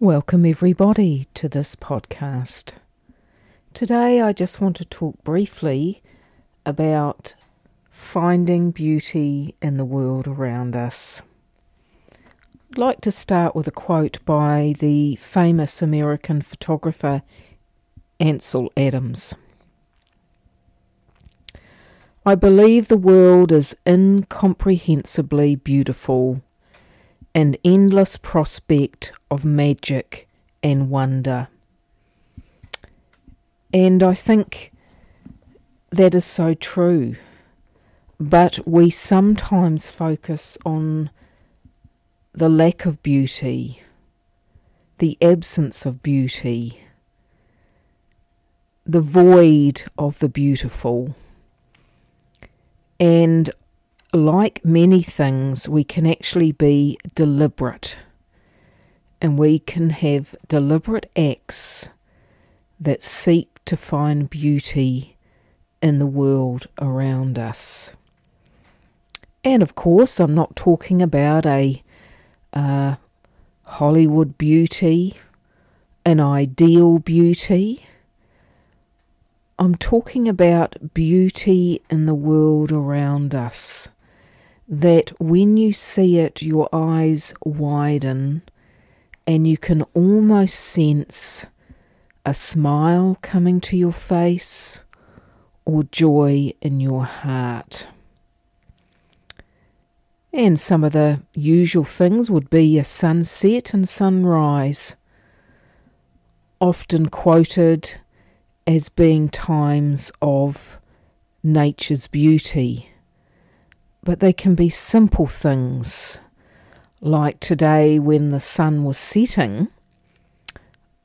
Welcome, everybody, to this podcast. Today, I just want to talk briefly about finding beauty in the world around us. I'd like to start with a quote by the famous American photographer Ansel Adams. I believe the world is incomprehensibly beautiful an endless prospect of magic and wonder. And I think that is so true. But we sometimes focus on the lack of beauty, the absence of beauty, the void of the beautiful. And like many things, we can actually be deliberate and we can have deliberate acts that seek to find beauty in the world around us. And of course, I'm not talking about a uh, Hollywood beauty, an ideal beauty. I'm talking about beauty in the world around us that when you see it, your eyes widen and you can almost sense a smile coming to your face or joy in your heart. And some of the usual things would be a sunset and sunrise, often quoted as being times of nature's beauty but they can be simple things. Like today, when the sun was setting,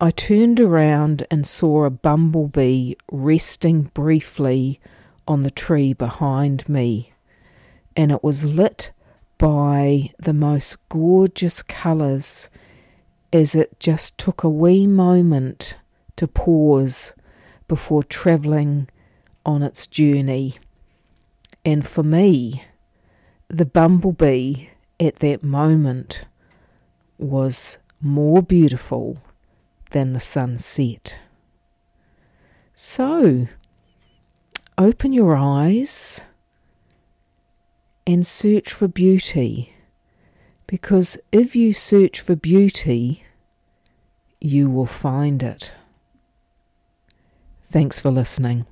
I turned around and saw a bumblebee resting briefly on the tree behind me, and it was lit by the most gorgeous colours as it just took a wee moment to pause before travelling on its journey. And for me, the bumblebee at that moment was more beautiful than the sunset. So, open your eyes and search for beauty, because if you search for beauty, you will find it. Thanks for listening.